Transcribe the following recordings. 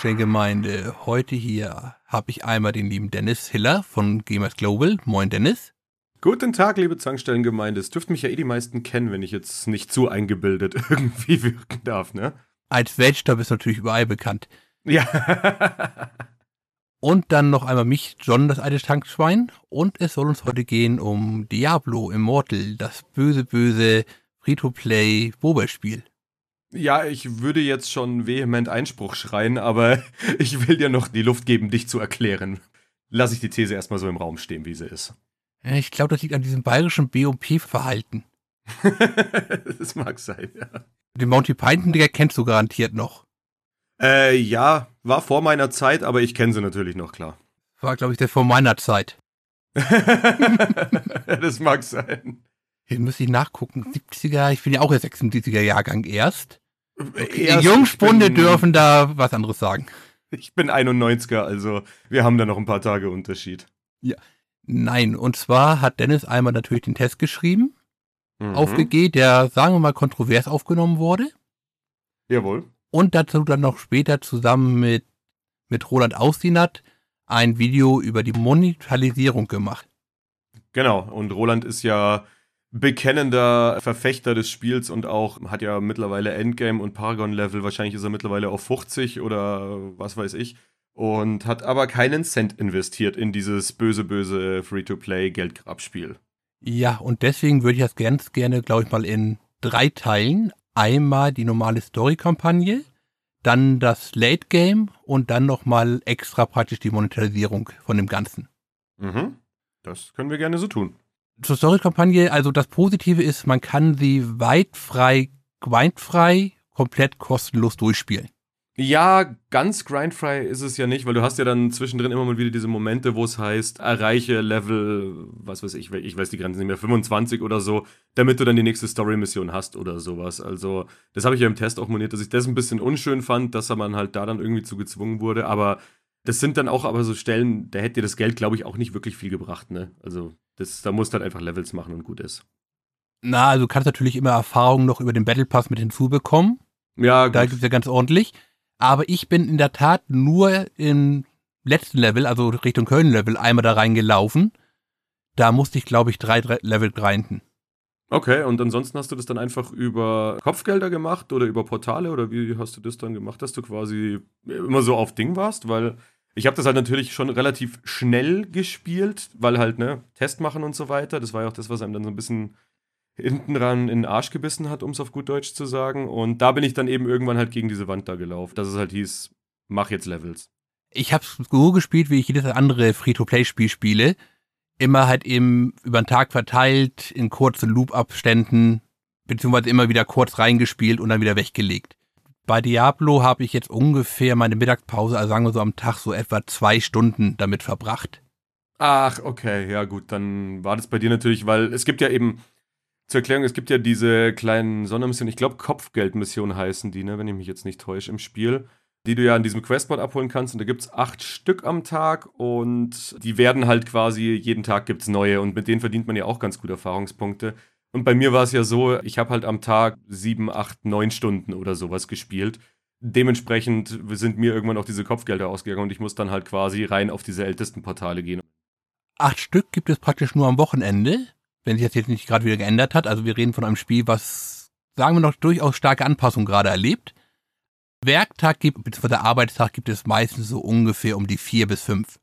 Tankstellengemeinde. Heute hier habe ich einmal den lieben Dennis Hiller von Gamers Global. Moin Dennis. Guten Tag, liebe Tankstellengemeinde. Es dürften mich ja eh die meisten kennen, wenn ich jetzt nicht zu eingebildet irgendwie wirken darf, ne? Als Weltstar bist du natürlich überall bekannt. Ja. Und dann noch einmal mich, John, das alte Tankschwein. Und es soll uns heute gehen um Diablo Immortal, das böse, böse Free-to-Play Boba-Spiel. Ja, ich würde jetzt schon vehement Einspruch schreien, aber ich will dir noch die Luft geben, dich zu erklären. Lass ich die These erstmal so im Raum stehen, wie sie ist. Ich glaube, das liegt an diesem bayerischen BOP-Verhalten. das mag sein, ja. Den Monty Python, der kennst du garantiert noch. Äh, ja, war vor meiner Zeit, aber ich kenne sie natürlich noch, klar. War, glaube ich, der vor meiner Zeit. das mag sein. Hier müsste ich nachgucken. 70er, ich bin ja auch der 76er Jahrgang erst. Erst, Die Jungspunde ich bin- dürfen da was anderes sagen. Ich bin 91er, also wir haben da noch ein paar Tage Unterschied. Nein, und zwar hat Dennis einmal natürlich den Test geschrieben, Mhm. auf GG, der, sagen wir mal, kontrovers aufgenommen wurde. Jawohl. Und dazu dann noch später zusammen mit, mit Roland Austinat ein Video über die Monetarisierung gemacht. Genau, und Roland ist ja bekennender Verfechter des Spiels und auch hat ja mittlerweile Endgame und Paragon-Level. Wahrscheinlich ist er mittlerweile auf 50 oder was weiß ich. Und hat aber keinen Cent investiert in dieses böse, böse Free-to-Play-Geldgrabspiel. Ja, und deswegen würde ich das ganz gerne, glaube ich, mal in drei teilen. Einmal die normale Story-Kampagne, dann das Late Game und dann nochmal extra praktisch die Monetarisierung von dem Ganzen. Mhm. Das können wir gerne so tun. Zur Story-Kampagne, also das Positive ist, man kann sie weit frei, grindfrei, komplett kostenlos durchspielen. Ja, ganz grindfrei ist es ja nicht, weil du hast ja dann zwischendrin immer mal wieder diese Momente, wo es heißt, erreiche Level, was weiß ich, ich weiß die Grenzen nicht mehr, 25 oder so, damit du dann die nächste Story-Mission hast oder sowas. Also, das habe ich ja im Test auch moniert, dass ich das ein bisschen unschön fand, dass man halt da dann irgendwie zu gezwungen wurde, aber das sind dann auch aber so Stellen, da hätte dir das Geld, glaube ich, auch nicht wirklich viel gebracht, ne? Also, das, da musst du halt einfach Levels machen und gut ist. Na, also du kannst natürlich immer Erfahrungen noch über den Battle Pass mit hinzubekommen. Ja, Da gut. gibt's ja ganz ordentlich. Aber ich bin in der Tat nur im letzten Level, also Richtung Köln-Level, einmal da reingelaufen. Da musste ich, glaube ich, drei, drei Level grinden. Okay, und ansonsten hast du das dann einfach über Kopfgelder gemacht oder über Portale oder wie hast du das dann gemacht, dass du quasi immer so auf Ding warst? Weil ich habe das halt natürlich schon relativ schnell gespielt, weil halt, ne, Test machen und so weiter. Das war ja auch das, was einem dann so ein bisschen hinten ran in den Arsch gebissen hat, um es auf gut Deutsch zu sagen. Und da bin ich dann eben irgendwann halt gegen diese Wand da gelaufen, dass es halt hieß, mach jetzt Levels. Ich habe so gespielt, wie ich jedes andere Free-to-Play-Spiel spiele. Immer halt eben über den Tag verteilt, in kurzen Loop-Abständen, beziehungsweise immer wieder kurz reingespielt und dann wieder weggelegt. Bei Diablo habe ich jetzt ungefähr meine Mittagspause, also sagen wir so am Tag, so etwa zwei Stunden damit verbracht. Ach, okay, ja gut, dann war das bei dir natürlich, weil es gibt ja eben, zur Erklärung, es gibt ja diese kleinen Sondermissionen, ich glaube Kopfgeldmissionen heißen die, ne, wenn ich mich jetzt nicht täusche, im Spiel, die du ja an diesem Questboard abholen kannst und da gibt es acht Stück am Tag und die werden halt quasi, jeden Tag gibt es neue und mit denen verdient man ja auch ganz gute Erfahrungspunkte. Und bei mir war es ja so, ich habe halt am Tag sieben, acht, neun Stunden oder sowas gespielt. Dementsprechend sind mir irgendwann auch diese Kopfgelder ausgegangen und ich muss dann halt quasi rein auf diese ältesten Portale gehen. Acht Stück gibt es praktisch nur am Wochenende, wenn sich das jetzt nicht gerade wieder geändert hat. Also wir reden von einem Spiel, was, sagen wir noch, durchaus starke Anpassung gerade erlebt. Werktag gibt, beziehungsweise Arbeitstag gibt es meistens so ungefähr um die vier bis fünf.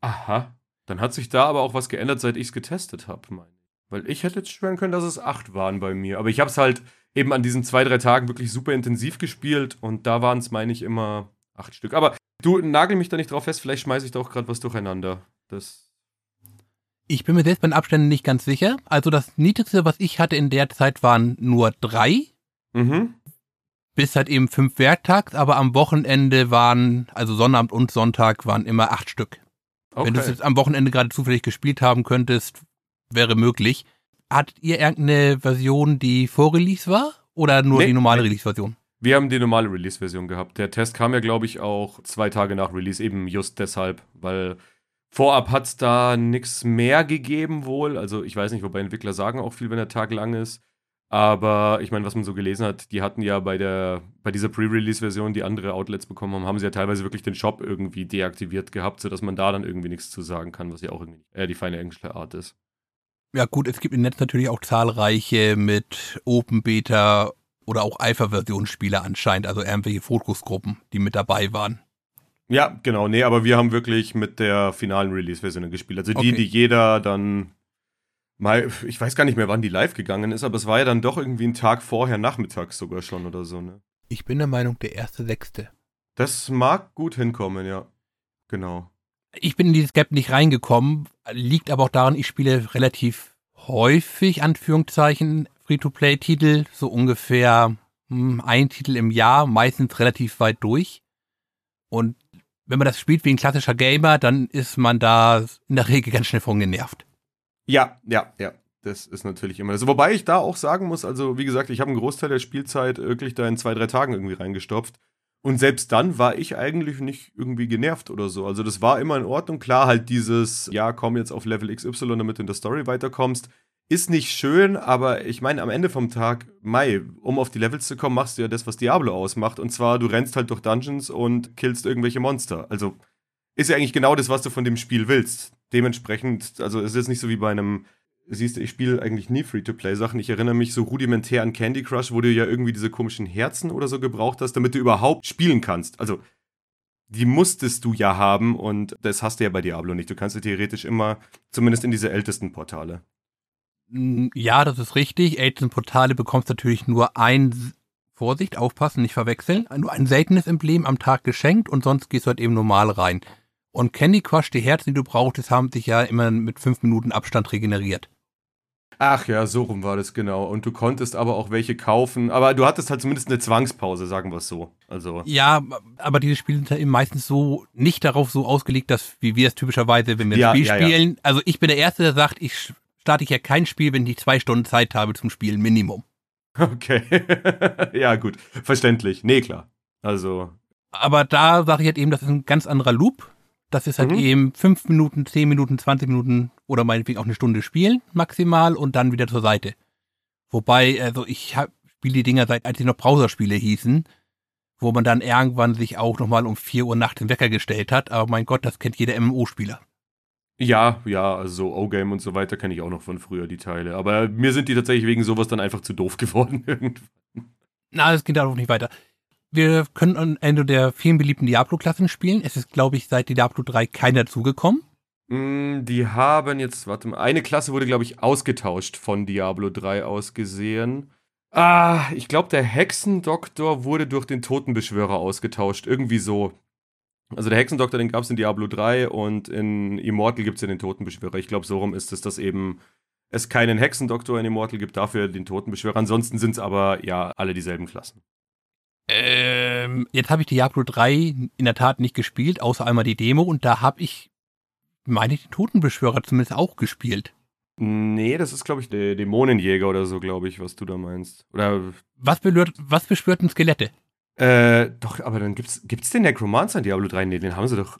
Aha. Dann hat sich da aber auch was geändert, seit ich es getestet habe, meine ich. Weil ich hätte jetzt schwören können, dass es acht waren bei mir. Aber ich habe es halt eben an diesen zwei, drei Tagen wirklich super intensiv gespielt und da waren es, meine ich, immer acht Stück. Aber du nagel mich da nicht drauf fest, vielleicht schmeiße ich da auch gerade was durcheinander. Das. Ich bin mir selbst bei den Abständen nicht ganz sicher. Also das Niedrigste, was ich hatte in der Zeit, waren nur drei, Mhm. Bis halt eben fünf Werktags, aber am Wochenende waren, also Sonnabend und Sonntag waren immer acht Stück. Wenn du es Okay. jetzt am Wochenende gerade zufällig gespielt haben könntest, wäre möglich. Hattet ihr irgendeine Version, die vor Release war? Oder nur Nee, die normale nee. Release-Version? Wir haben die normale Release-Version gehabt. Der Test kam ja, glaube ich, auch zwei Tage nach Release, eben just deshalb, weil vorab hat es da nichts mehr gegeben wohl. Also ich weiß nicht, wobei Entwickler sagen auch viel, wenn der Tag lang ist. Aber ich meine, was man so gelesen hat, die hatten ja bei der, bei dieser Pre-Release-Version, die andere Outlets bekommen haben, haben sie ja teilweise wirklich den Shop irgendwie deaktiviert gehabt, sodass man da dann irgendwie nichts zu sagen kann, was ja auch irgendwie äh, die feine englische Art ist. Ja, gut, es gibt im Netz natürlich auch zahlreiche mit Open Beta oder auch Alpha-Versionsspiele anscheinend, also irgendwelche Fokusgruppen, die mit dabei waren. Ja, genau, nee, aber wir haben wirklich mit der finalen Release-Version gespielt. Also die, okay. die jeder dann mal, ich weiß gar nicht mehr, wann die live gegangen ist, aber es war ja dann doch irgendwie ein Tag vorher, nachmittags sogar schon oder so, ne? Ich bin der Meinung, der erste Sechste. Das mag gut hinkommen, ja. Genau. Ich bin in dieses Gap nicht reingekommen, liegt aber auch daran, ich spiele relativ häufig, Anführungszeichen, Free-to-Play-Titel, so ungefähr hm, ein Titel im Jahr, meistens relativ weit durch. Und wenn man das spielt wie ein klassischer Gamer, dann ist man da in der Regel ganz schnell von genervt. Ja, ja, ja. Das ist natürlich immer so. Wobei ich da auch sagen muss, also wie gesagt, ich habe einen Großteil der Spielzeit wirklich da in zwei, drei Tagen irgendwie reingestopft. Und selbst dann war ich eigentlich nicht irgendwie genervt oder so. Also das war immer in Ordnung. Klar, halt dieses, ja, komm jetzt auf Level XY, damit du in der Story weiterkommst, ist nicht schön, aber ich meine, am Ende vom Tag, Mai, um auf die Levels zu kommen, machst du ja das, was Diablo ausmacht. Und zwar, du rennst halt durch Dungeons und killst irgendwelche Monster. Also ist ja eigentlich genau das, was du von dem Spiel willst. Dementsprechend, also es ist nicht so wie bei einem, siehst du, ich spiele eigentlich nie Free-to-Play-Sachen. Ich erinnere mich so rudimentär an Candy Crush, wo du ja irgendwie diese komischen Herzen oder so gebraucht hast, damit du überhaupt spielen kannst. Also, die musstest du ja haben und das hast du ja bei Diablo nicht. Du kannst ja theoretisch immer, zumindest in diese ältesten Portale. Mm, ja, das ist richtig. Ältesten Portale bekommst natürlich nur ein, Vorsicht, aufpassen, nicht verwechseln, nur ein seltenes Emblem am Tag geschenkt und sonst gehst du halt eben normal rein. Und Candy Crush, die Herzen, die du brauchtest, haben sich ja immer mit fünf Minuten Abstand regeneriert. Ach ja, so rum war das genau. Und du konntest aber auch welche kaufen. Aber du hattest halt zumindest eine Zwangspause, sagen wir es so. Also. Ja, aber diese Spiele sind ja eben meistens so nicht darauf so ausgelegt, dass wie wir es typischerweise, wenn wir ja, ein Spiel ja, spielen. Ja. Also ich bin der Erste, der sagt, ich starte ja kein Spiel, wenn ich zwei Stunden Zeit habe zum Spielen, Minimum. Okay. ja, gut. Verständlich. Nee, klar. Also. Aber da sage ich halt eben, das ist ein ganz anderer Loop. Das ist halt mhm. eben fünf Minuten, zehn Minuten, 20 Minuten oder meinetwegen auch eine Stunde spielen maximal und dann wieder zur Seite. Wobei, also ich spiele die Dinger seit, als sie noch Browserspiele hießen, wo man dann irgendwann sich auch nochmal um vier Uhr nachts den Wecker gestellt hat. Aber mein Gott, das kennt jeder MMO-Spieler. Ja, ja, also so O-Game und so weiter kenne ich auch noch von früher, die Teile. Aber mir sind die tatsächlich wegen sowas dann einfach zu doof geworden irgendwann. Na, es geht darauf nicht weiter. Wir können an Ende der vielen beliebten Diablo-Klassen spielen. Es ist, glaube ich, seit Diablo 3 keiner dazugekommen. Mm, die haben jetzt, warte mal, eine Klasse wurde, glaube ich, ausgetauscht von Diablo 3 aus gesehen. Ah, ich glaube, der Hexendoktor wurde durch den Totenbeschwörer ausgetauscht. Irgendwie so. Also der Hexendoktor, den gab es in Diablo 3 und in Immortal gibt es ja den Totenbeschwörer. Ich glaube, so rum ist es, dass eben es keinen Hexendoktor in Immortal gibt, dafür den Totenbeschwörer. Ansonsten sind es aber ja alle dieselben Klassen. Ähm, jetzt habe ich Diablo 3 in der Tat nicht gespielt, außer einmal die Demo und da habe ich, meine ich, den Totenbeschwörer zumindest auch gespielt. Nee, das ist, glaube ich, der Dämonenjäger oder so, glaube ich, was du da meinst. Oder. Was, belört, was beschwörten Skelette? Äh, doch, aber dann gibt's, gibt's den Necromancer in Diablo 3? Nee, den haben sie doch.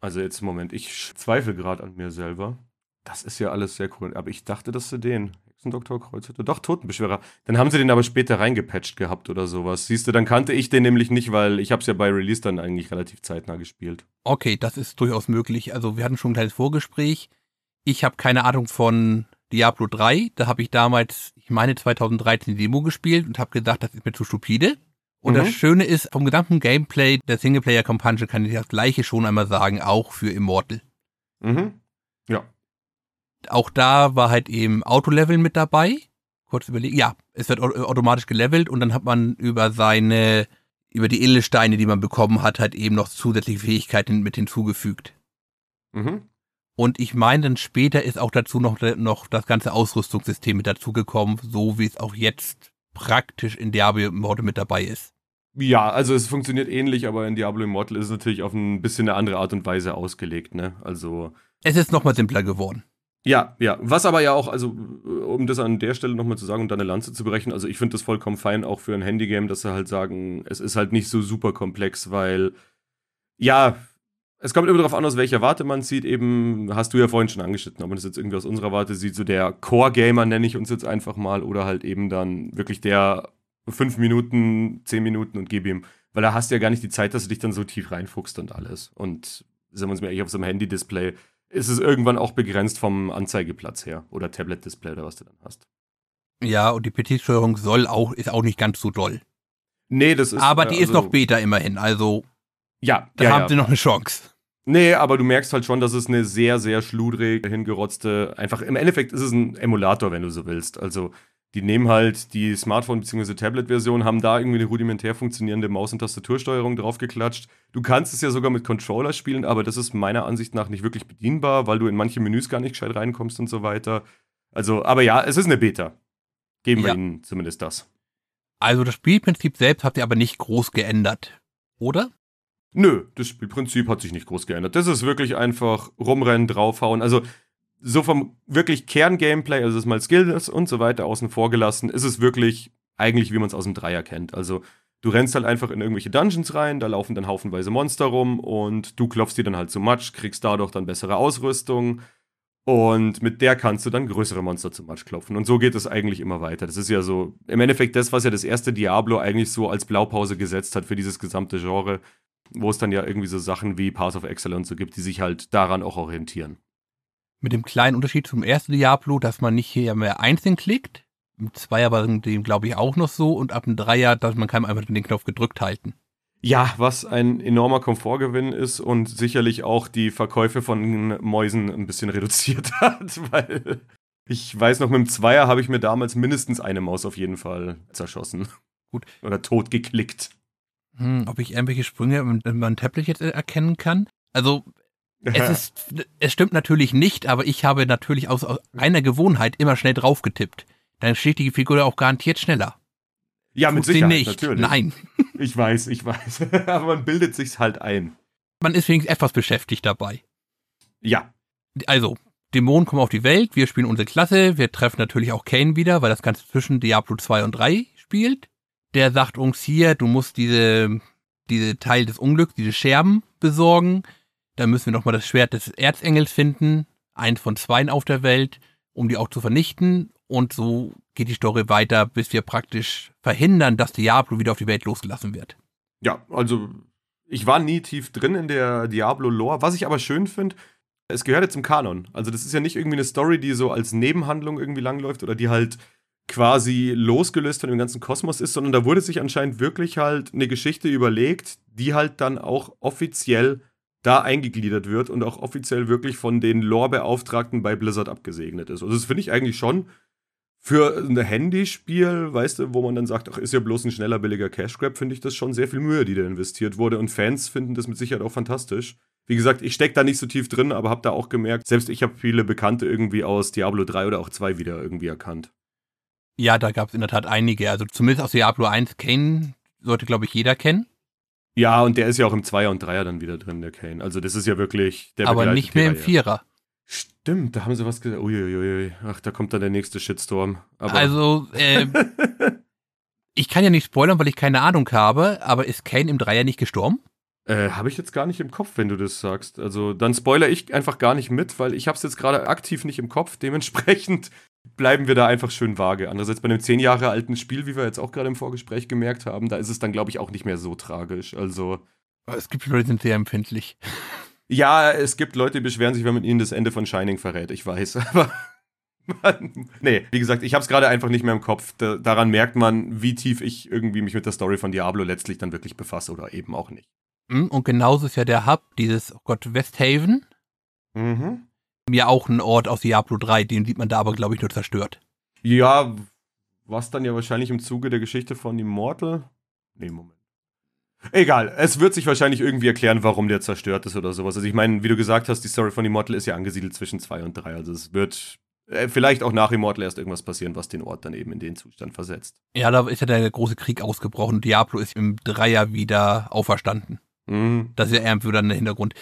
Also jetzt, Moment, ich zweifle gerade an mir selber. Das ist ja alles sehr cool. Aber ich dachte, dass sie den. Hexendoktor Kreuzhütte. Doch, Totenbeschwörer. Dann haben sie den aber später reingepatcht gehabt oder sowas. Siehst du, dann kannte ich den nämlich nicht, weil ich habe es ja bei Release dann eigentlich relativ zeitnah gespielt. Okay, das ist durchaus möglich. Also wir hatten schon ein kleines Vorgespräch. Ich habe keine Ahnung von Diablo 3. Da habe ich damals, ich meine 2013 die Demo gespielt und habe gedacht, das ist mir zu stupide. Und mhm. das Schöne ist, vom gesamten Gameplay der Singleplayer-Kampagne kann ich das gleiche schon einmal sagen, auch für Immortal. Mhm. Auch da war halt eben Autoleveln mit dabei. Kurz überlegen. Ja, es wird automatisch gelevelt und dann hat man über seine, über die Edelsteine, die man bekommen hat, halt eben noch zusätzliche Fähigkeiten mit hinzugefügt. Mhm. Und ich meine, dann später ist auch dazu noch, noch das ganze Ausrüstungssystem mit dazugekommen, so wie es auch jetzt praktisch in Diablo Immortal mit dabei ist. Ja, also es funktioniert ähnlich, aber in Diablo Immortal ist es natürlich auf ein bisschen eine andere Art und Weise ausgelegt, ne? Also. Es ist nochmal simpler geworden. Ja, ja. Was aber ja auch, also um das an der Stelle nochmal zu sagen und deine Lanze zu brechen, also ich finde das vollkommen fein, auch für ein Handygame, dass sie halt sagen, es ist halt nicht so super komplex, weil ja, es kommt immer darauf an, aus welcher Warte man sieht. Eben, hast du ja vorhin schon angeschnitten, ob man das jetzt irgendwie aus unserer Warte sieht, so der Core-Gamer nenne ich uns jetzt einfach mal, oder halt eben dann wirklich der fünf Minuten, zehn Minuten und gib ihm. Weil da hast du ja gar nicht die Zeit, dass du dich dann so tief reinfuchst und alles. Und sagen wir uns mal ehrlich, auf so einem Handy-Display ist es irgendwann auch begrenzt vom Anzeigeplatz her. Oder Tablet-Display oder was du dann hast. Ja, und die PC-Steuerung soll auch, ist auch nicht ganz so doll. Nee, das ist. Aber die also, ist noch Beta immerhin, also. Ja, da ja, haben ja. sie noch eine Chance. Nee, aber du merkst halt schon, dass es eine sehr, sehr schludrig hingerotzte, einfach im Endeffekt ist es ein Emulator, wenn du so willst. Also die nehmen halt die Smartphone- bzw. Tablet-Version, haben da irgendwie eine rudimentär funktionierende Maus- und Tastatursteuerung draufgeklatscht. Du kannst es ja sogar mit Controller spielen, aber das ist meiner Ansicht nach nicht wirklich bedienbar, weil du in manche Menüs gar nicht gescheit reinkommst und so weiter. Also, aber ja, es ist eine Beta. Geben ja. wir ihnen zumindest das. Also das Spielprinzip selbst habt ihr aber nicht groß geändert, oder? Nö, das Spielprinzip hat sich nicht groß geändert. Das ist wirklich einfach rumrennen, draufhauen. Also so vom wirklich Kern-Gameplay, also das mal Skills und so weiter außen vor gelassen, ist es wirklich eigentlich, wie man es aus dem Dreier kennt. Also du rennst halt einfach in irgendwelche Dungeons rein, da laufen dann haufenweise Monster rum und du klopfst die dann halt so Matsch, kriegst dadurch dann bessere Ausrüstung und mit der kannst du dann größere Monster zum Matsch klopfen. Und so geht es eigentlich immer weiter. Das ist ja so, im Endeffekt das, was ja das erste Diablo eigentlich so als Blaupause gesetzt hat für dieses gesamte Genre wo es dann ja irgendwie so Sachen wie Path of Excellence so gibt, die sich halt daran auch orientieren. Mit dem kleinen Unterschied zum ersten Diablo, dass man nicht hier mehr einzeln klickt. Im Zweier war dem, glaube ich, auch noch so. Und ab dem Dreier, dass man kann einfach den Knopf gedrückt halten. Ja, was ein enormer Komfortgewinn ist und sicherlich auch die Verkäufe von Mäusen ein bisschen reduziert hat, weil ich weiß noch, mit dem Zweier habe ich mir damals mindestens eine Maus auf jeden Fall zerschossen. Gut. Oder tot geklickt. Hm, ob ich irgendwelche Sprünge mit meinem Tablet jetzt erkennen kann? Also, es ist, es stimmt natürlich nicht, aber ich habe natürlich aus, aus einer Gewohnheit immer schnell drauf getippt. Dann steht die Figur auch garantiert schneller. Ja, mit Tut Sicherheit, nicht. natürlich. Nein. Ich weiß, ich weiß. aber man bildet sich's halt ein. Man ist wenigstens etwas beschäftigt dabei. Ja. Also, Dämonen kommen auf die Welt, wir spielen unsere Klasse, wir treffen natürlich auch Kane wieder, weil das Ganze zwischen Diablo 2 und 3 spielt der sagt uns hier, du musst diese, diese Teil des Unglücks, diese Scherben besorgen. Dann müssen wir nochmal das Schwert des Erzengels finden, eins von zweien auf der Welt, um die auch zu vernichten. Und so geht die Story weiter, bis wir praktisch verhindern, dass Diablo wieder auf die Welt losgelassen wird. Ja, also ich war nie tief drin in der Diablo-Lore. Was ich aber schön finde, es gehört ja zum Kanon. Also das ist ja nicht irgendwie eine Story, die so als Nebenhandlung irgendwie langläuft oder die halt quasi losgelöst von dem ganzen Kosmos ist, sondern da wurde sich anscheinend wirklich halt eine Geschichte überlegt, die halt dann auch offiziell da eingegliedert wird und auch offiziell wirklich von den Lore-Beauftragten bei Blizzard abgesegnet ist. Also das finde ich eigentlich schon für ein Handyspiel, weißt du, wo man dann sagt, ach, ist ja bloß ein schneller, billiger Cash Grab, finde ich das schon sehr viel Mühe, die da investiert wurde. Und Fans finden das mit Sicherheit auch fantastisch. Wie gesagt, ich stecke da nicht so tief drin, aber habe da auch gemerkt, selbst ich habe viele Bekannte irgendwie aus Diablo 3 oder auch 2 wieder irgendwie erkannt. Ja, da gab es in der Tat einige. Also zumindest aus Diablo 1, Kane sollte, glaube ich, jeder kennen. Ja, und der ist ja auch im Zweier und Dreier dann wieder drin, der Kane. Also das ist ja wirklich der Aber nicht mehr im Vierer. Stimmt, da haben sie was gesagt. Uiuiui, ach, da kommt dann der nächste Shitstorm. Aber also, äh, ich kann ja nicht spoilern, weil ich keine Ahnung habe, aber ist Kane im Dreier nicht gestorben? Äh, habe ich jetzt gar nicht im Kopf, wenn du das sagst. Also dann spoiler ich einfach gar nicht mit, weil ich habe es jetzt gerade aktiv nicht im Kopf. Dementsprechend bleiben wir da einfach schön vage. Andererseits bei einem zehn Jahre alten Spiel, wie wir jetzt auch gerade im Vorgespräch gemerkt haben, da ist es dann, glaube ich, auch nicht mehr so tragisch. Also. Es gibt Leute, die sind sehr empfindlich. Ja, es gibt Leute, die beschweren sich, wenn man ihnen das Ende von Shining verrät. Ich weiß, aber. Man, nee, wie gesagt, ich habe es gerade einfach nicht mehr im Kopf. Da, daran merkt man, wie tief ich irgendwie mich mit der Story von Diablo letztlich dann wirklich befasse oder eben auch nicht. Hm, und genauso ist ja der Hub, dieses, oh Gott, Westhaven. Mhm ja auch ein Ort aus Diablo 3, den sieht man da aber, glaube ich, nur zerstört. Ja, was dann ja wahrscheinlich im Zuge der Geschichte von Immortal. Nee, Moment. Egal, es wird sich wahrscheinlich irgendwie erklären, warum der zerstört ist oder sowas. Also ich meine, wie du gesagt hast, die Story von Immortal ist ja angesiedelt zwischen 2 und 3. Also es wird äh, vielleicht auch nach Immortal erst irgendwas passieren, was den Ort dann eben in den Zustand versetzt. Ja, da ist ja der große Krieg ausgebrochen. Diablo ist im Dreier wieder auferstanden. Mhm. Das ist ja eher der Hintergrund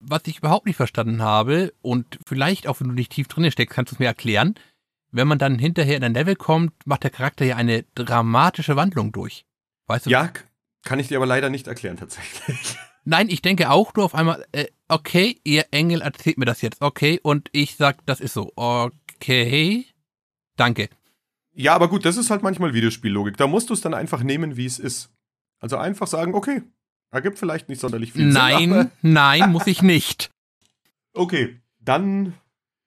was ich überhaupt nicht verstanden habe, und vielleicht auch wenn du nicht tief drin steckst, kannst du es mir erklären, wenn man dann hinterher in ein Level kommt, macht der Charakter ja eine dramatische Wandlung durch. Weißt du? Ja, kann ich dir aber leider nicht erklären tatsächlich. Nein, ich denke auch nur auf einmal, äh, okay, ihr Engel erzählt mir das jetzt, okay, und ich sag, das ist so, okay, danke. Ja, aber gut, das ist halt manchmal Videospiellogik. Da musst du es dann einfach nehmen, wie es ist. Also einfach sagen, okay, ergibt vielleicht nicht sonderlich viel nein, Sinn. Nein, nein, muss ich nicht. Okay, dann,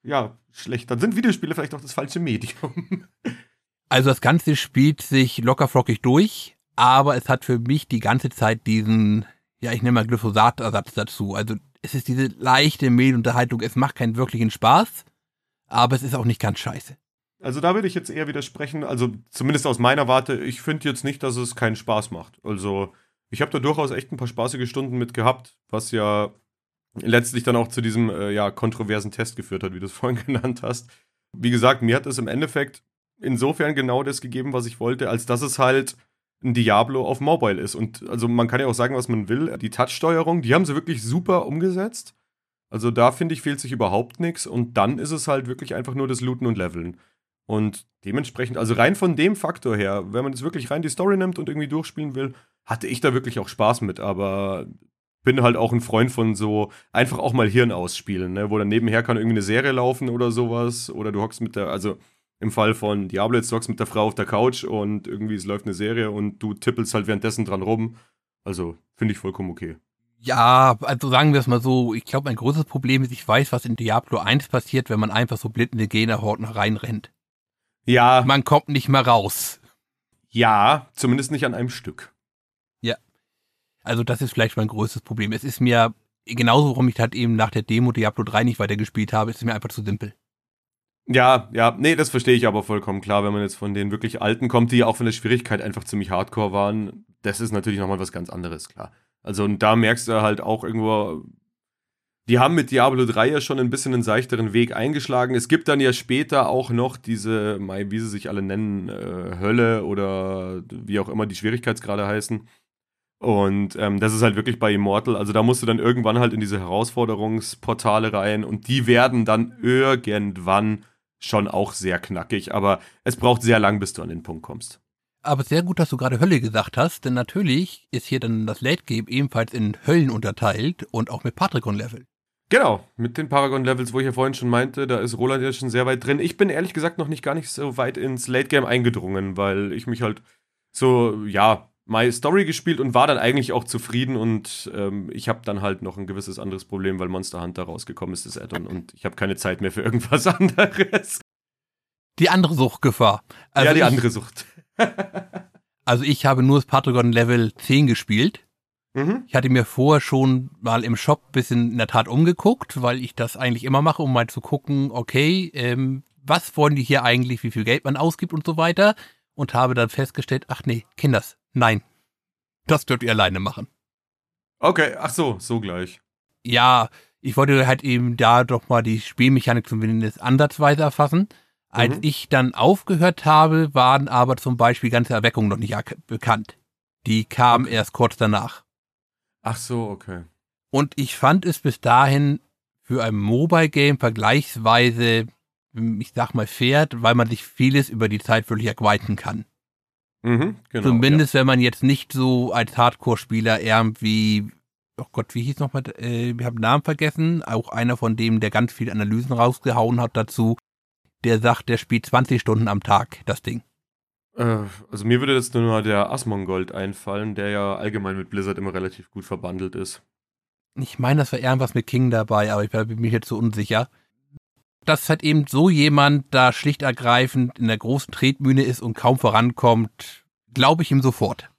ja, schlecht. Dann sind Videospiele vielleicht auch das falsche Medium. Also das Ganze spielt sich lockerflockig durch, aber es hat für mich die ganze Zeit diesen ja, ich nehme mal Glyphosatersatz dazu. Also es ist diese leichte Medienunterhaltung, es macht keinen wirklichen Spaß, aber es ist auch nicht ganz scheiße. Also da würde ich jetzt eher widersprechen, also zumindest aus meiner Warte, ich finde jetzt nicht, dass es keinen Spaß macht. Also ich habe da durchaus echt ein paar spaßige Stunden mit gehabt, was ja letztlich dann auch zu diesem äh, ja, kontroversen Test geführt hat, wie du es vorhin genannt hast. Wie gesagt, mir hat es im Endeffekt insofern genau das gegeben, was ich wollte, als dass es halt ein Diablo auf Mobile ist. Und also man kann ja auch sagen, was man will. Die Touch-Steuerung, die haben sie wirklich super umgesetzt. Also da finde ich, fehlt sich überhaupt nichts. Und dann ist es halt wirklich einfach nur das Looten und Leveln. Und dementsprechend, also rein von dem Faktor her, wenn man jetzt wirklich rein die Story nimmt und irgendwie durchspielen will, hatte ich da wirklich auch Spaß mit. Aber bin halt auch ein Freund von so einfach auch mal Hirn ausspielen, ne? wo dann nebenher kann irgendwie eine Serie laufen oder sowas. Oder du hockst mit der, also im Fall von Diablo, jetzt zockst mit der Frau auf der Couch und irgendwie es läuft eine Serie und du tippelst halt währenddessen dran rum. Also finde ich vollkommen okay. Ja, also sagen wir es mal so, ich glaube, mein großes Problem ist, ich weiß, was in Diablo 1 passiert, wenn man einfach so blind in die Gegnerhorden reinrennt. Ja. Man kommt nicht mehr raus. Ja, zumindest nicht an einem Stück. Also das ist vielleicht mein größtes Problem. Es ist mir, genauso warum ich halt eben nach der Demo Diablo 3 nicht weitergespielt habe, ist es mir einfach zu simpel. Ja, ja, nee, das verstehe ich aber vollkommen klar, wenn man jetzt von den wirklich alten kommt, die ja auch von der Schwierigkeit einfach ziemlich hardcore waren. Das ist natürlich nochmal was ganz anderes, klar. Also, und da merkst du halt auch irgendwo, die haben mit Diablo 3 ja schon ein bisschen einen seichteren Weg eingeschlagen. Es gibt dann ja später auch noch diese, wie sie sich alle nennen, äh, Hölle oder wie auch immer die Schwierigkeitsgrade heißen. Und ähm, das ist halt wirklich bei Immortal. Also da musst du dann irgendwann halt in diese Herausforderungsportale rein und die werden dann irgendwann schon auch sehr knackig, aber es braucht sehr lang, bis du an den Punkt kommst. Aber sehr gut, dass du gerade Hölle gesagt hast, denn natürlich ist hier dann das Late Game ebenfalls in Höllen unterteilt und auch mit Paragon-Level. Genau, mit den Paragon-Levels, wo ich ja vorhin schon meinte, da ist Roland ja schon sehr weit drin. Ich bin ehrlich gesagt noch nicht gar nicht so weit ins Late Game eingedrungen, weil ich mich halt so, ja, My Story gespielt und war dann eigentlich auch zufrieden und ähm, ich habe dann halt noch ein gewisses anderes Problem, weil Monster Hunter rausgekommen ist, das Addon und ich habe keine Zeit mehr für irgendwas anderes. Die andere Suchtgefahr. Also ja, die ich, andere Sucht. also ich habe nur das Patagon Level 10 gespielt. Mhm. Ich hatte mir vorher schon mal im Shop ein bisschen in der Tat umgeguckt, weil ich das eigentlich immer mache, um mal zu gucken, okay, ähm, was wollen die hier eigentlich, wie viel Geld man ausgibt und so weiter. Und habe dann festgestellt, ach nee, Kinders, Nein. Das dürft ihr alleine machen. Okay, ach so, so gleich. Ja, ich wollte halt eben da doch mal die Spielmechanik zumindest ansatzweise erfassen. Als mhm. ich dann aufgehört habe, waren aber zum Beispiel ganze Erweckungen noch nicht bekannt. Die kamen okay. erst kurz danach. Ach so, okay. Und ich fand es bis dahin für ein Mobile Game vergleichsweise, ich sag mal, fair, weil man sich vieles über die Zeit wirklich erweitern kann. Mhm, genau, Zumindest, ja. wenn man jetzt nicht so als Hardcore-Spieler irgendwie, oh Gott, wie hieß nochmal, äh, wir haben den Namen vergessen, auch einer von dem, der ganz viele Analysen rausgehauen hat dazu, der sagt, der spielt 20 Stunden am Tag, das Ding. Äh, also mir würde jetzt nur der Asmongold einfallen, der ja allgemein mit Blizzard immer relativ gut verbandelt ist. Ich meine, das war irgendwas mit King dabei, aber ich bin mir jetzt so unsicher dass halt eben so jemand da schlicht ergreifend in der großen Tretmühne ist und kaum vorankommt, glaube ich ihm sofort.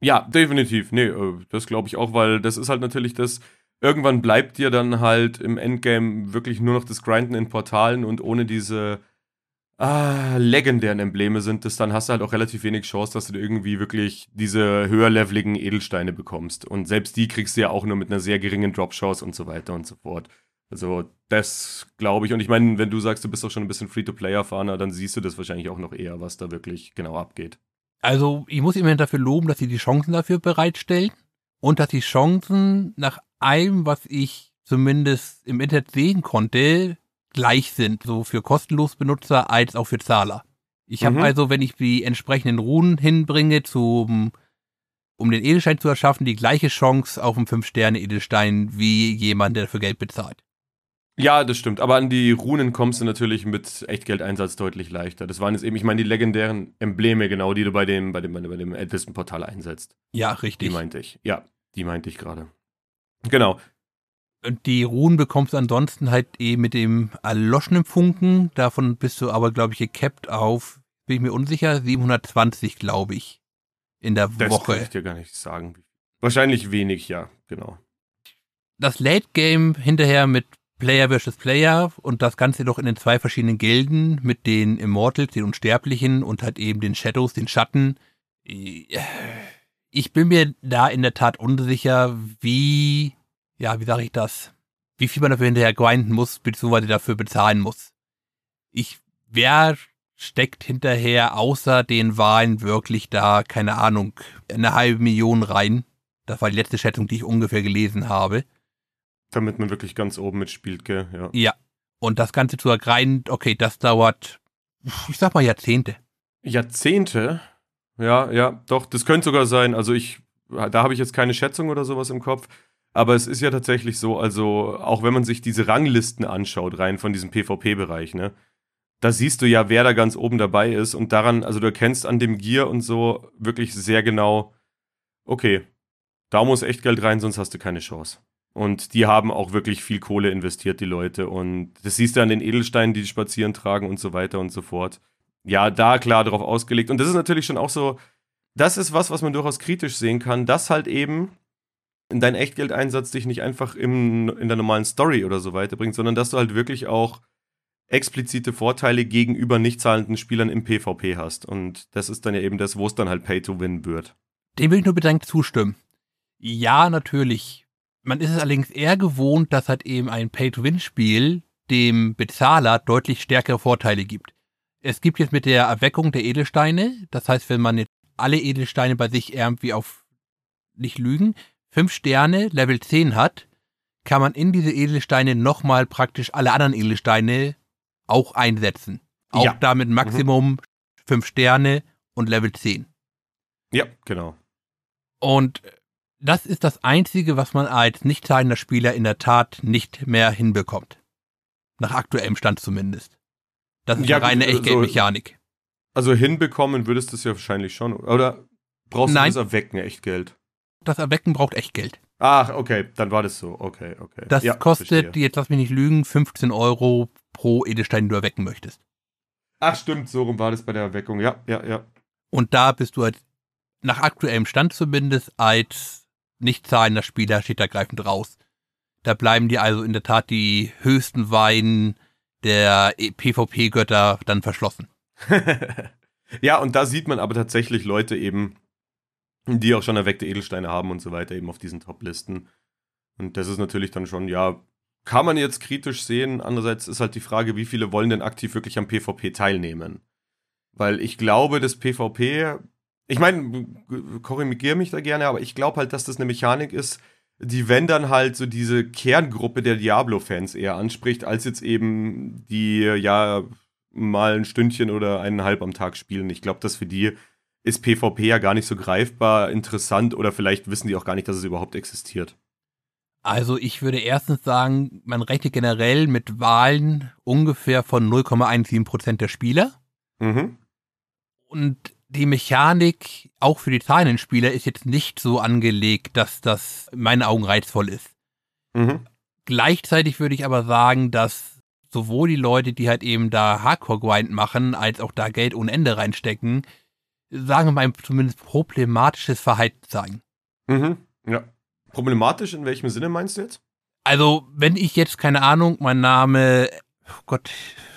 Ja, definitiv. Nee, äh, das glaube ich auch, weil das ist halt natürlich das. Irgendwann bleibt dir dann halt im Endgame wirklich nur noch das Grinden in Portalen und ohne diese ah, legendären Embleme sind das, dann hast du halt auch relativ wenig Chance, dass du irgendwie wirklich diese höherleveligen Edelsteine bekommst. Und selbst die kriegst du ja auch nur mit einer sehr geringen Drop-Chance und so weiter und so fort. Also das glaube ich. Und ich meine, wenn du sagst, du bist doch schon ein bisschen Free-to-Play-erfahrener, dann siehst du das wahrscheinlich auch noch eher, was da wirklich genau abgeht. Also ich muss immerhin dafür loben, dass sie die Chancen dafür bereitstellen und dass die Chancen nach allem, was ich zumindest im Internet sehen konnte, gleich sind, so für kostenlos Benutzer als auch für Zahler. Ich habe mhm. also, wenn ich die entsprechenden Runen hinbringe zum um den Edelstein zu erschaffen, die gleiche Chance auf einen 5-Sterne-Edelstein wie jemand, der dafür Geld bezahlt. Ja, das stimmt. Aber an die Runen kommst du natürlich mit Echtgeldeinsatz deutlich leichter. Das waren jetzt eben, ich meine, die legendären Embleme, genau, die du bei dem, bei dem, bei dem Ältestenportal einsetzt. Ja, richtig. Die meinte ich. Ja, die meinte ich gerade. Genau. Und die Runen bekommst du ansonsten halt eh mit dem erloschenen Funken. Davon bist du aber, glaube ich, gecapped auf, bin ich mir unsicher, 720, glaube ich, in der das Woche. Das kann ich dir gar nicht sagen. Wahrscheinlich wenig, ja, genau. Das Late Game hinterher mit Player versus Player und das Ganze doch in den zwei verschiedenen Gilden mit den Immortals, den Unsterblichen und halt eben den Shadows, den Schatten. Ich bin mir da in der Tat unsicher, wie, ja, wie sage ich das, wie viel man dafür hinterher grinden muss, beziehungsweise dafür bezahlen muss. Ich, wer steckt hinterher außer den Wahlen wirklich da, keine Ahnung, eine halbe Million rein? Das war die letzte Schätzung, die ich ungefähr gelesen habe. Damit man wirklich ganz oben mitspielt, gell? Ja. Ja. Und das Ganze zu ergreifen, okay, das dauert, ich sag mal Jahrzehnte. Jahrzehnte? Ja, ja, doch, das könnte sogar sein. Also ich, da habe ich jetzt keine Schätzung oder sowas im Kopf. Aber es ist ja tatsächlich so, also auch wenn man sich diese Ranglisten anschaut, rein von diesem PvP-Bereich, ne? Da siehst du ja, wer da ganz oben dabei ist und daran, also du erkennst an dem Gear und so wirklich sehr genau, okay, da muss echt Geld rein, sonst hast du keine Chance. Und die haben auch wirklich viel Kohle investiert, die Leute. Und das siehst du an den Edelsteinen, die die spazieren tragen und so weiter und so fort. Ja, da klar darauf ausgelegt. Und das ist natürlich schon auch so, das ist was, was man durchaus kritisch sehen kann, dass halt eben in dein Echtgeldeinsatz dich nicht einfach im, in der normalen Story oder so weiterbringt, sondern dass du halt wirklich auch explizite Vorteile gegenüber nicht zahlenden Spielern im PvP hast. Und das ist dann ja eben das, wo es dann halt Pay to Win wird. Dem will ich nur bedankt zustimmen. Ja, natürlich man ist es allerdings eher gewohnt, dass halt eben ein Pay-to-Win-Spiel dem Bezahler deutlich stärkere Vorteile gibt. Es gibt jetzt mit der Erweckung der Edelsteine, das heißt, wenn man jetzt alle Edelsteine bei sich irgendwie auf, nicht lügen, fünf Sterne, Level 10 hat, kann man in diese Edelsteine nochmal praktisch alle anderen Edelsteine auch einsetzen. Auch Ja. damit Maximum fünf Sterne und Level 10. Ja, genau. Und das ist das Einzige, was man als nicht zahlender Spieler in der Tat nicht mehr hinbekommt. Nach aktuellem Stand zumindest. Das ist Ja, eine reine also- Echtgeldmechanik. Also hinbekommen würdest du es ja wahrscheinlich schon. Oder brauchst Nein. du das Erwecken echt Geld? Das Erwecken braucht echt Geld. Ach, okay, dann war das so. Okay, okay. Das Ja, kostet, verstehe. jetzt lass mich nicht lügen, 15 Euro pro Edelstein, den du erwecken möchtest. Ach, stimmt, so rum war das bei der Erweckung. Ja, ja, ja. Und da bist du halt, nach aktuellem Stand zumindest, als nicht zahlender Spieler steht da greifend raus. Da bleiben dir also in der Tat die höchsten Weinen der E- PvP-Götter dann verschlossen. ja, und da sieht man aber tatsächlich Leute eben, die auch schon erweckte Edelsteine haben und so weiter, eben auf diesen Top-Listen. Und das ist natürlich dann schon, ja, kann man jetzt kritisch sehen. Andererseits ist halt die Frage, wie viele wollen denn aktiv wirklich am PvP teilnehmen? Weil ich glaube, das PvP, ich meine, korrigiere mich da gerne, aber ich glaube halt, dass das eine Mechanik ist, die, wenn dann halt so diese Kerngruppe der Diablo-Fans eher anspricht, als jetzt eben die, ja, mal ein Stündchen oder eineinhalb am Tag spielen. Ich glaube, dass für die ist PvP ja gar nicht so greifbar, interessant oder vielleicht wissen die auch gar nicht, dass es überhaupt existiert. Also ich würde erstens sagen, man rechnet generell mit Wahlen ungefähr von 0,17 Prozent der Spieler. Mhm. Und die Mechanik, auch für die zahlenden Spieler, ist jetzt nicht so angelegt, dass das in meinen Augen reizvoll ist. Mhm. Gleichzeitig würde ich aber sagen, dass sowohl die Leute, die halt eben da Hardcore-Grind machen, als auch da Geld ohne Ende reinstecken, sagen wir mal zumindest problematisches Verhalten zeigen. Mhm. Ja. Problematisch in welchem Sinne meinst du jetzt? Also, wenn ich jetzt, keine Ahnung, mein Name, oh Gott,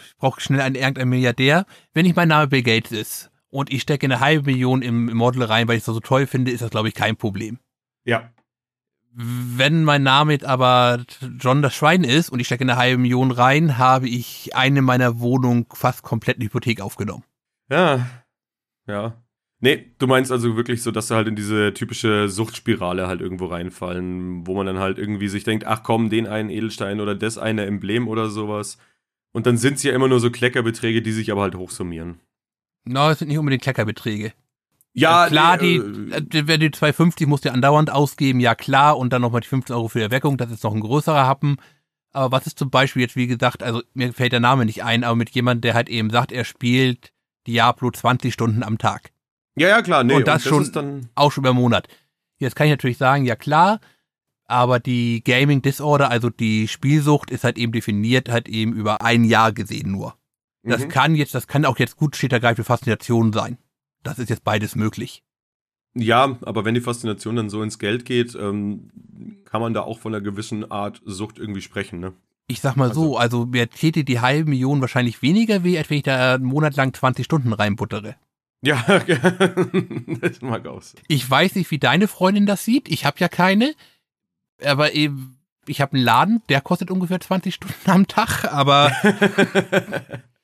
ich brauche schnell einen irgendeinen Milliardär, wenn ich mein Name Bill Gates ist und ich stecke eine halbe Million im, im Model rein, weil ich es so toll finde, ist das, glaube ich, kein Problem. Ja. Wenn mein Name jetzt aber John das Schwein ist und ich stecke eine halbe Million rein, habe ich eine meiner Wohnung fast komplett in die Hypothek aufgenommen. Ja. Ja. Nee, du meinst also wirklich so, dass sie halt in diese typische Suchtspirale halt irgendwo reinfallen, wo man dann halt irgendwie sich denkt, ach komm, den einen Edelstein oder das eine Emblem oder sowas. Und dann sind es ja immer nur so Kleckerbeträge, die sich aber halt hochsummieren. Na, es sind nicht unbedingt Kleckerbeträge. Ja, klar, nee, die, äh, die 250 musst du andauernd ausgeben, ja klar, und dann nochmal die 15 Euro für die Erweckung, das ist noch ein größerer Happen. Aber was ist zum Beispiel jetzt, wie gesagt, also mir fällt der Name nicht ein, aber mit jemandem, der halt eben sagt, er spielt Diablo 20 Stunden am Tag. Ja, ja, klar, nee. Und das, und das schon auch schon über einen Monat. Jetzt kann ich natürlich sagen, ja klar, aber die Gaming Disorder, also die Spielsucht, ist halt eben definiert, halt eben über ein Jahr gesehen nur. Das mhm. kann jetzt, das kann auch jetzt gut steht ergreifende Faszination sein. Das ist jetzt beides möglich. Ja, aber wenn die Faszination dann so ins Geld geht, ähm, kann man da auch von einer gewissen Art Sucht irgendwie sprechen, ne? Ich sag mal also, so, also mir täte die halbe Million wahrscheinlich weniger weh, als wenn ich da einen Monat lang 20 Stunden reinbuttere. Ja, das mag aus. Ich weiß nicht, wie deine Freundin das sieht. Ich habe ja keine. Aber eben, ich habe einen Laden, der kostet ungefähr 20 Stunden am Tag, aber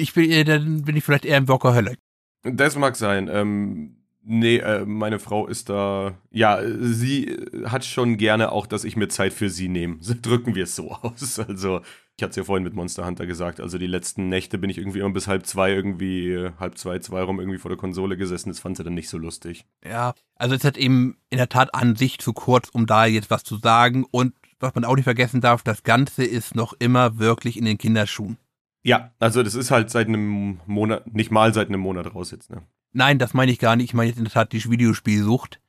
ich bin, äh, dann bin ich vielleicht eher im Workaholic. Das mag sein. Ähm, nee, äh, meine Frau ist da. Ja, sie hat schon gerne auch, dass ich mir Zeit für sie nehme. Drücken wir es so aus. Also, ich hatte es ja vorhin mit Monster Hunter gesagt. Also, die letzten Nächte bin ich irgendwie immer bis halb zwei, irgendwie, halb zwei, zwei rum irgendwie vor der Konsole gesessen. Das fand sie dann nicht so lustig. Ja, also, es hat eben in der Tat an sich zu kurz, um da jetzt was zu sagen. Und was man auch nicht vergessen darf, das Ganze ist noch immer wirklich in den Kinderschuhen. Ja, also das ist halt seit einem Monat, nicht mal seit einem Monat raus jetzt, ne? Nein, das meine ich gar nicht. Ich meine jetzt in der Tat die Videospielsucht.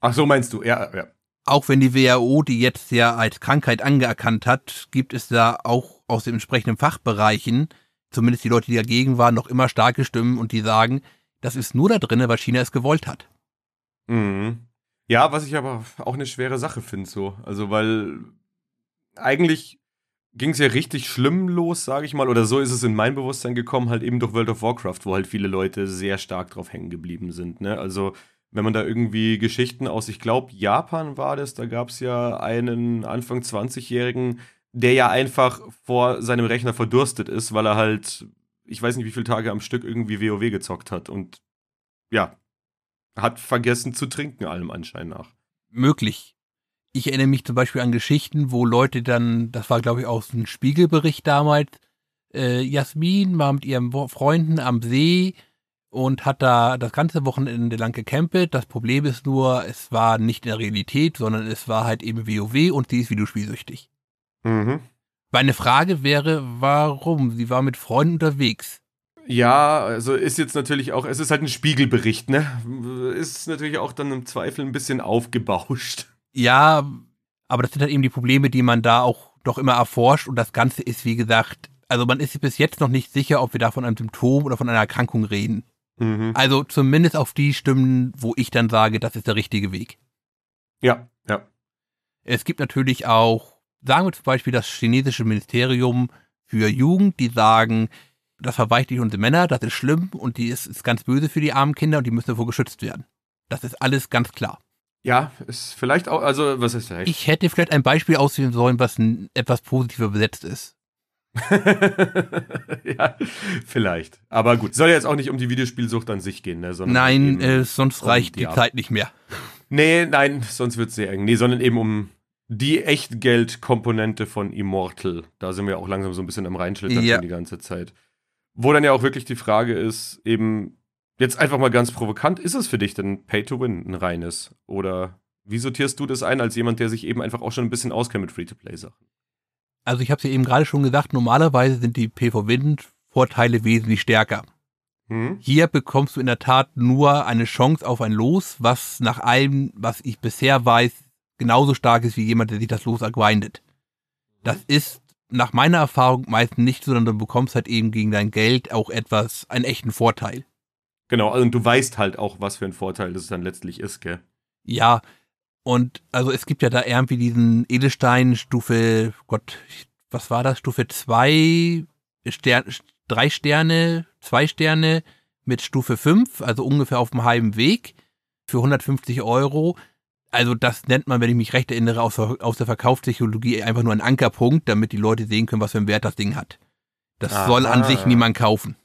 Ach so, meinst du, ja, ja. Auch wenn die WHO die jetzt ja als Krankheit angeerkannt hat, gibt es da auch aus den entsprechenden Fachbereichen, zumindest die Leute, die dagegen waren, noch immer starke Stimmen und die sagen, das ist nur da drinne, weil China es gewollt hat. Mhm. Ja, was ich aber auch eine schwere Sache finde, so. Also, weil eigentlich ging es ja richtig schlimm los, sage ich mal, oder so ist es in mein Bewusstsein gekommen, halt eben durch World of Warcraft, wo halt viele Leute sehr stark drauf hängen geblieben sind. Ne? Also wenn man da irgendwie Geschichten aus, ich glaube, Japan war das, da gab es ja einen Anfang 20-Jährigen, der ja einfach vor seinem Rechner verdurstet ist, weil er halt, ich weiß nicht, wie viele Tage am Stück irgendwie WoW gezockt hat und ja, hat vergessen zu trinken, allem Anschein nach. Möglich ich erinnere mich zum Beispiel an Geschichten, wo Leute dann, das war glaube ich aus einem Spiegelbericht damals, äh, Jasmin war mit ihren Freunden am See und hat da das ganze Wochenende lang gecampt. Das Problem ist nur, es war nicht in der Realität, sondern es war halt eben WoW und sie ist videospielsüchtig. Mhm. Meine Frage wäre, warum? Sie war mit Freunden unterwegs. Ja, also ist jetzt natürlich auch, es ist halt ein Spiegelbericht, ne? Ist natürlich auch dann im Zweifel ein bisschen aufgebauscht. Ja, aber das sind halt eben die Probleme, die man da auch doch immer erforscht und das Ganze ist, wie gesagt, also man ist bis jetzt noch nicht sicher, ob wir da von einem Symptom oder von einer Erkrankung reden. Mhm. Also zumindest auf die Stimmen, wo ich dann sage, das ist der richtige Weg. Ja, ja. Es gibt natürlich auch, sagen wir zum Beispiel das chinesische Ministerium für Jugend, die sagen, das verweichlicht unsere Männer, das ist schlimm und die ist, ist ganz böse für die armen Kinder und die müssen davor geschützt werden. Das ist alles ganz klar. Ja, ist vielleicht auch, also was ist vielleicht? Ich hätte vielleicht ein Beispiel auswählen sollen, was etwas positiver besetzt ist. ja, vielleicht. Aber gut, soll ja jetzt auch nicht um die Videospielsucht an sich gehen, ne? Sondern nein, äh, sonst reicht die, die Zeit nicht mehr. Nee, nein, sonst wird es sehr eng. Nee, sondern eben um die Echtgeldkomponente von Immortal. Da sind wir auch langsam so ein bisschen am Reinschlittern ja. die ganze Zeit. Wo dann ja auch wirklich die Frage ist, eben, Jetzt einfach mal ganz provokant, ist es für dich denn Pay to Win ein reines? Oder wie sortierst du das ein als jemand, der sich eben einfach auch schon ein bisschen auskennt mit Free-to-Play-Sachen? Also ich habe es ja eben gerade schon gesagt, normalerweise sind die Pay-for-Win-Vorteile wesentlich stärker. Hm? Hier bekommst du in der Tat nur eine Chance auf ein Los, was nach allem, was ich bisher weiß, genauso stark ist wie jemand, der sich das Los ergrindet. Das hm? ist nach meiner Erfahrung meistens nicht so, sondern du bekommst halt eben gegen dein Geld auch etwas, einen echten Vorteil. Genau, also du weißt halt auch, was für ein Vorteil das dann letztlich ist, gell? Ja, und also es gibt ja da irgendwie diesen Edelstein Stufe, Gott, was war das? Stufe 2, Stern, drei Sterne, zwei Sterne mit Stufe 5, also ungefähr auf dem halben Weg für 150 Euro. Also das nennt man, wenn ich mich recht erinnere, aus, aus der Verkaufspsychologie einfach nur ein Ankerpunkt, damit die Leute sehen können, was für einen Wert das Ding hat. Das Aha. soll an sich niemand kaufen.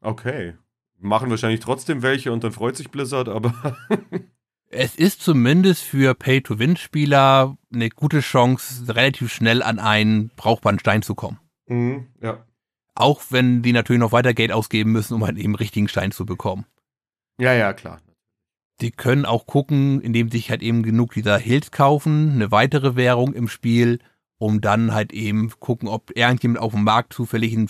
Okay machen wahrscheinlich trotzdem welche und dann freut sich Blizzard, aber. es ist zumindest für Pay-to-Win-Spieler eine gute Chance, relativ schnell an einen brauchbaren Stein zu kommen. Mhm, ja. Auch wenn die natürlich noch weiter Geld ausgeben müssen, um einen eben richtigen Stein zu bekommen. Ja, ja, klar. Sie können auch gucken, indem sie sich halt eben genug dieser Hills kaufen, eine weitere Währung im Spiel, um dann halt eben gucken, ob irgendjemand auf dem Markt zufällig einen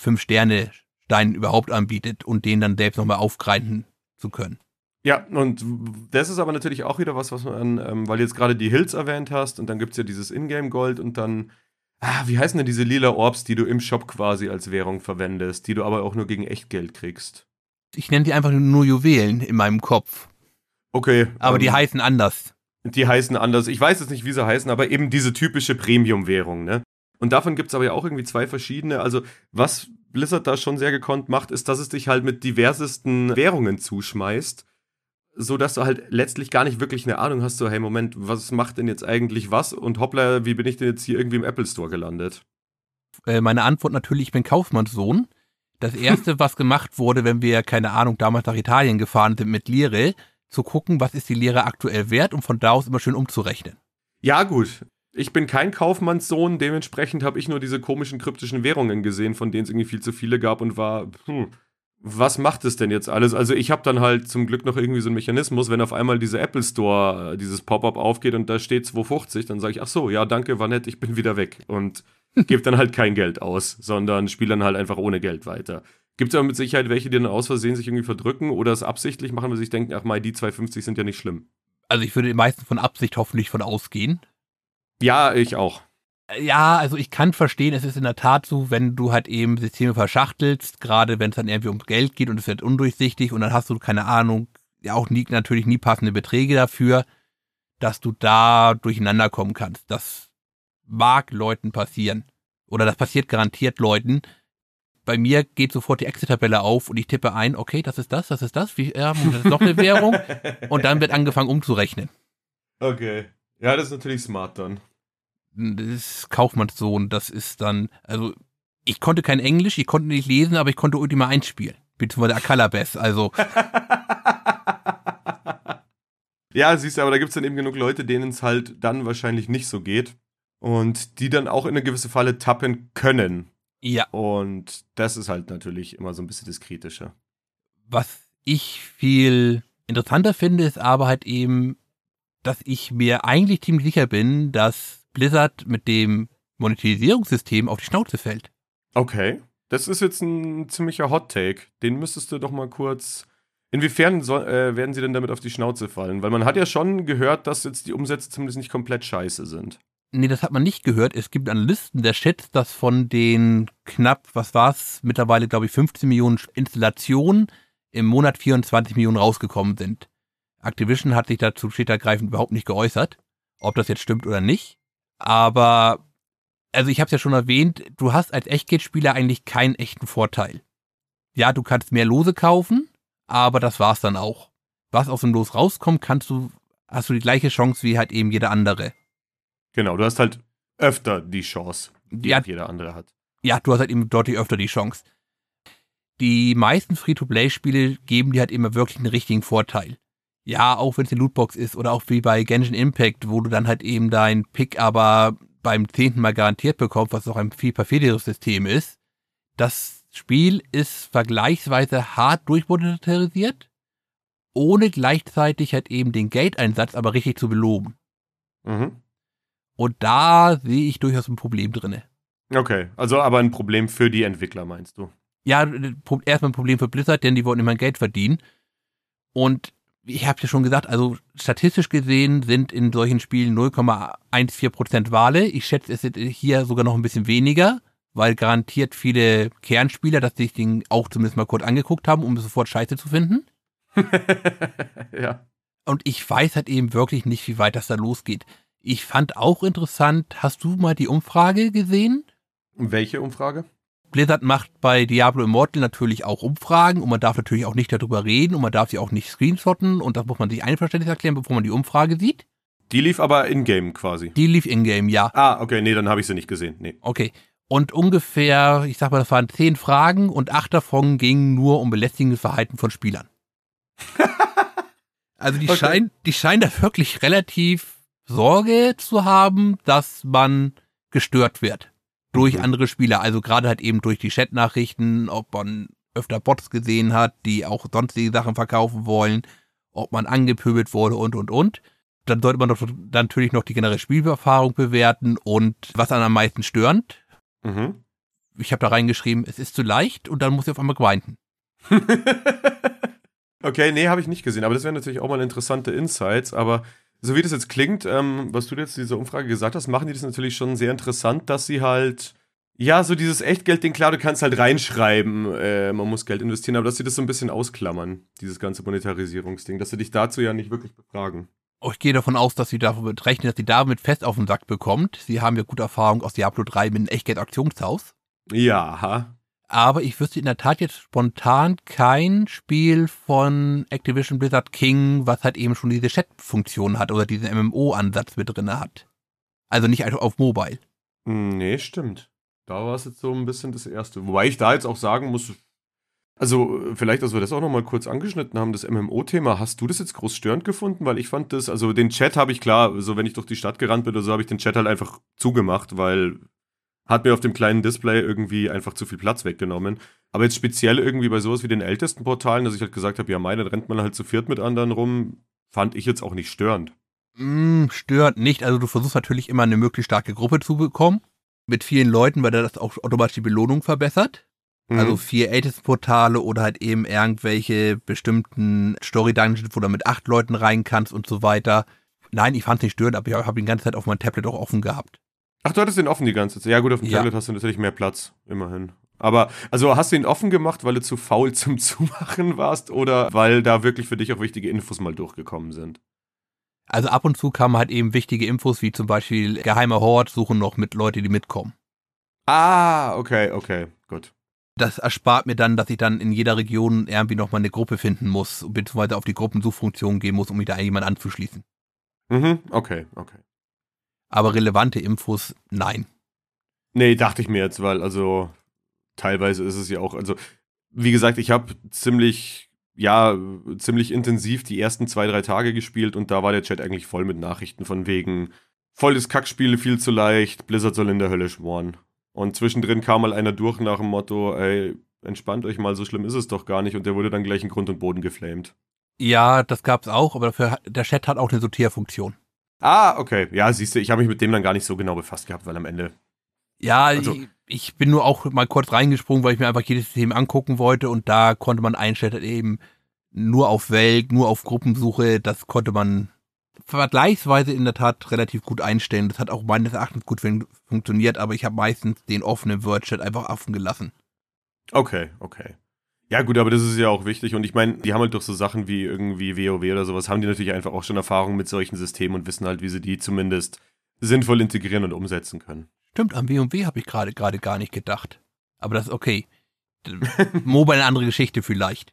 Fünf-Sterne-Stein überhaupt anbietet und den dann selbst nochmal aufgreifen zu können. Ja, und das ist aber natürlich auch wieder was, was man, ähm, weil du jetzt gerade die Hills erwähnt hast und dann gibt es ja dieses Ingame-Gold und dann, ah, wie heißen denn diese lila Orbs, die du im Shop quasi als Währung verwendest, die du aber auch nur gegen Echtgeld kriegst? Ich nenne die einfach nur Juwelen in meinem Kopf. Okay. Aber ähm, die heißen anders. Die heißen anders. Ich weiß jetzt nicht, wie sie heißen, aber eben diese typische Premium-Währung, ne? Und davon gibt es aber ja auch irgendwie zwei verschiedene. Also, was Blizzard da schon sehr gekonnt macht, ist, dass es dich halt mit diversesten Währungen zuschmeißt so dass du halt letztlich gar nicht wirklich eine Ahnung hast, so, hey, Moment, was macht denn jetzt eigentlich was? Und hoppla, wie bin ich denn jetzt hier irgendwie im Apple Store gelandet? Äh, meine Antwort natürlich, ich bin Kaufmannssohn. Das erste, was gemacht wurde, wenn wir, keine Ahnung, damals nach Italien gefahren sind mit Lire, zu gucken, was ist die Lehre aktuell wert und von da aus immer schön umzurechnen. Ja, gut. Ich bin kein Kaufmannssohn, dementsprechend habe ich nur diese komischen kryptischen Währungen gesehen, von denen es irgendwie viel zu viele gab und war, hm, was macht es denn jetzt alles? Also ich habe dann halt zum Glück noch irgendwie so einen Mechanismus, wenn auf einmal dieser Apple Store, äh, dieses Pop-up aufgeht und da steht 250, dann sage ich, ach so, ja, danke, war nett, ich bin wieder weg und gebe dann halt kein Geld aus, sondern spiele dann halt einfach ohne Geld weiter. Gibt es aber mit Sicherheit welche, die dann aus Versehen sich irgendwie verdrücken oder es absichtlich machen, weil sie sich denken, ach mal, die 250 sind ja nicht schlimm. Also ich würde meistens von Absicht hoffentlich von ausgehen. Ja, ich auch. Ja, also ich kann verstehen, es ist in der Tat so, wenn du halt eben Systeme verschachtelst, gerade wenn es dann irgendwie ums Geld geht und es wird undurchsichtig und dann hast du keine Ahnung, ja auch nie, natürlich nie passende Beträge dafür, dass du da durcheinander kommen kannst. Das mag Leuten passieren. Oder das passiert garantiert Leuten. Bei mir geht sofort die Exit-Tabelle auf und ich tippe ein, okay, das ist das, das ist das, wie, ja, das ist noch eine Währung. Und dann wird angefangen umzurechnen. Okay. Ja, das ist natürlich smart dann das ist Kaufmannssohn, das ist dann, also ich konnte kein Englisch, ich konnte nicht lesen, aber ich konnte Ultima 1 spielen. Beziehungsweise Akalabes, also. ja, siehst du, aber da gibt es dann eben genug Leute, denen es halt dann wahrscheinlich nicht so geht. Und die dann auch in eine gewisse Falle tappen können. Ja. Und das ist halt natürlich immer so ein bisschen das Kritische. Was ich viel interessanter finde, ist aber halt eben, dass ich mir eigentlich ziemlich sicher bin, dass Blizzard mit dem Monetarisierungssystem auf die Schnauze fällt. Okay. Das ist jetzt ein ziemlicher Hot Take. Den müsstest du doch mal kurz. Inwiefern soll, äh, werden sie denn damit auf die Schnauze fallen? Weil man hat ja schon gehört, dass jetzt die Umsätze zumindest nicht komplett scheiße sind. Nee, das hat man nicht gehört. Es gibt Analysten, der schätzt, dass von den knapp, was war's, mittlerweile glaube ich 15 Millionen Installationen im Monat 24 Millionen rausgekommen sind. Activision hat sich dazu steht ergreifend überhaupt nicht geäußert, ob das jetzt stimmt oder nicht. Aber, also ich habe es ja schon erwähnt, du hast als Echtgeldspieler eigentlich keinen echten Vorteil. Ja, du kannst mehr Lose kaufen, aber das war's dann auch. Was aus dem Los rauskommt, kannst du, hast du die gleiche Chance wie halt eben jeder andere. Genau, du hast halt öfter die Chance, die ja, jeder andere hat. Ja, du hast halt eben deutlich öfter die Chance. Die meisten Free-to-Play-Spiele geben dir halt immer wirklich einen richtigen Vorteil ja, auch wenn es eine Lootbox ist oder auch wie bei Genshin Impact, wo du dann halt eben dein Pick aber beim zehnten Mal garantiert bekommst, was auch ein viel perfideres System ist. Das Spiel ist vergleichsweise hart durchmonetarisiert, ohne gleichzeitig halt eben den Geldeinsatz aber richtig zu beloben. Mhm. Und da sehe ich durchaus ein Problem drinne. Okay, also aber ein Problem für die Entwickler, meinst du? Ja, erstmal ein Problem für Blizzard, denn die wollen immer Geld verdienen. Und ich habe ja schon gesagt, also statistisch gesehen sind in solchen Spielen 0,14% Wale. Ich schätze, es sind hier sogar noch ein bisschen weniger, weil garantiert viele Kernspieler das sich den auch zumindest mal kurz angeguckt haben, um sofort Scheiße zu finden. ja. Und ich weiß halt eben wirklich nicht, wie weit das da losgeht. Ich fand auch interessant, hast du mal die Umfrage gesehen? Welche Umfrage? Blizzard macht bei Diablo Immortal natürlich auch Umfragen und man darf natürlich auch nicht darüber reden und man darf sie auch nicht screenshotten und das muss man sich einverständlich erklären, bevor man die Umfrage sieht. Die lief aber in-game quasi. Die lief in-game, ja. Ah, okay, nee, dann habe ich sie nicht gesehen. Nee. Okay. Und ungefähr, ich sag mal, das waren zehn Fragen und acht davon gingen nur um belästigendes Verhalten von Spielern. also die, okay. scheinen, die scheinen da wirklich relativ Sorge zu haben, dass man gestört wird durch mhm. andere Spieler, also gerade halt eben durch die Chatnachrichten, ob man öfter Bots gesehen hat, die auch sonstige Sachen verkaufen wollen, ob man angepöbelt wurde und, und, und. Dann sollte man doch natürlich noch die generelle Spielerfahrung bewerten und was einen am meisten stört. Mhm. Ich habe da reingeschrieben, es ist zu leicht und dann muss ich auf einmal grinden. okay, nee, habe ich nicht gesehen. Aber das wären natürlich auch mal interessante Insights. Aber so wie das jetzt klingt, ähm, was du jetzt in dieser Umfrage gesagt hast, machen die das natürlich schon sehr interessant, dass sie halt, ja, so dieses Echtgeld-Ding, klar, du kannst halt reinschreiben, äh, man muss Geld investieren, aber dass sie das so ein bisschen ausklammern, dieses ganze Monetarisierungsding, dass sie dich dazu ja nicht wirklich befragen. Oh, ich gehe davon aus, dass sie damit rechnen, dass sie damit fest auf den Sack bekommt. Sie haben ja gute Erfahrung aus Diablo 3 mit einem Echtgeld-Auktionshaus. Ja. Aber ich wüsste in der Tat jetzt spontan kein Spiel von Activision Blizzard King, was halt eben schon diese Chat-Funktion hat oder diesen MMO-Ansatz mit drin hat. Also nicht auf Mobile. Nee, stimmt. Da war es jetzt so ein bisschen das Erste. Wobei ich da jetzt auch sagen muss, also vielleicht, dass wir das auch nochmal kurz angeschnitten haben, das MMO-Thema. Hast du das jetzt groß störend gefunden? Weil ich fand das, also den Chat habe ich klar, so wenn ich durch die Stadt gerannt bin oder so, habe ich den Chat halt einfach zugemacht, weil hat mir auf dem kleinen Display irgendwie einfach zu viel Platz weggenommen. Aber jetzt speziell irgendwie bei sowas wie den ältesten Portalen, dass ich halt gesagt habe, ja, meine rennt man halt zu viert mit anderen rum, fand ich jetzt auch nicht störend. Mm, stört nicht. Also du versuchst natürlich immer eine möglichst starke Gruppe zu bekommen. Mit vielen Leuten, weil das auch automatisch die Belohnung verbessert. Mhm. Also vier Ältestenportale oder halt eben irgendwelche bestimmten Story-Dungeons, wo du mit acht Leuten rein kannst und so weiter. Nein, ich fand es nicht störend, aber ich habe die ganze Zeit auf meinem Tablet auch offen gehabt. Ach, du hattest den offen die ganze Zeit. Ja, gut, auf dem ja. Tablet hast du natürlich mehr Platz, immerhin. Aber, also hast du ihn offen gemacht, weil du zu faul zum Zumachen warst oder weil da wirklich für dich auch wichtige Infos mal durchgekommen sind? Also ab und zu kamen halt eben wichtige Infos, wie zum Beispiel geheimer Hort suchen noch mit Leute, die mitkommen. Ah, okay, okay, gut. Das erspart mir dann, dass ich dann in jeder Region irgendwie nochmal eine Gruppe finden muss, beziehungsweise auf die Gruppensuchfunktion gehen muss, um mich da jemand anzuschließen. Mhm, okay, okay. Aber relevante Infos, nein. Nee, dachte ich mir jetzt, weil also teilweise ist es ja auch, also wie gesagt, ich habe ziemlich, ja, ziemlich intensiv die ersten zwei, drei Tage gespielt und da war der Chat eigentlich voll mit Nachrichten von wegen volles Kackspiel, viel zu leicht, Blizzard soll in der Hölle schmoren. Und zwischendrin kam mal einer durch nach dem Motto, ey, entspannt euch mal, so schlimm ist es doch gar nicht und der wurde dann gleich in Grund und Boden geflamed. Ja, das gab's auch, aber dafür, der Chat hat auch eine Sortierfunktion. Ah, okay. Ja, siehst du, ich habe mich mit dem dann gar nicht so genau befasst gehabt, weil am Ende. Ja, also, ich, ich, bin nur auch mal kurz reingesprungen, weil ich mir einfach jedes System angucken wollte und da konnte man einstellen, eben nur auf Welt, nur auf Gruppensuche, das konnte man vergleichsweise in der Tat relativ gut einstellen. Das hat auch meines Erachtens gut funktioniert, aber ich habe meistens den offenen Word-Chat einfach offen gelassen. Okay, okay. Ja, gut, aber das ist ja auch wichtig. Und ich meine, die haben halt durch so Sachen wie irgendwie WoW oder sowas, haben die natürlich einfach auch schon Erfahrung mit solchen Systemen und wissen halt, wie sie die zumindest sinnvoll integrieren und umsetzen können. Stimmt, am WoW habe ich gerade gerade gar nicht gedacht. Aber das ist okay. Mobile eine andere Geschichte vielleicht.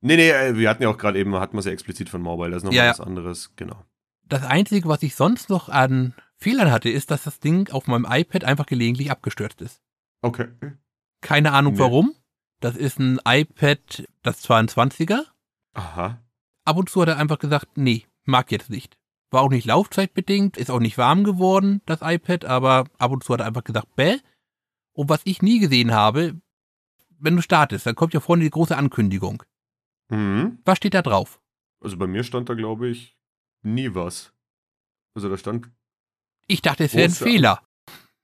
Nee, nee, äh, wir hatten ja auch gerade eben, hatten wir es ja explizit von Mobile, das ist nochmal ja, was anderes, genau. Das Einzige, was ich sonst noch an Fehlern hatte, ist, dass das Ding auf meinem iPad einfach gelegentlich abgestürzt ist. Okay. Keine Ahnung nee. warum. Das ist ein iPad, das 22er. Aha. Ab und zu hat er einfach gesagt, nee, mag jetzt nicht. War auch nicht laufzeitbedingt, ist auch nicht warm geworden, das iPad, aber ab und zu hat er einfach gesagt, bäh. Und was ich nie gesehen habe, wenn du startest, dann kommt ja vorne die große Ankündigung. Mhm. Was steht da drauf? Also bei mir stand da, glaube ich, nie was. Also da stand. Ich dachte, es wäre ein Fehler.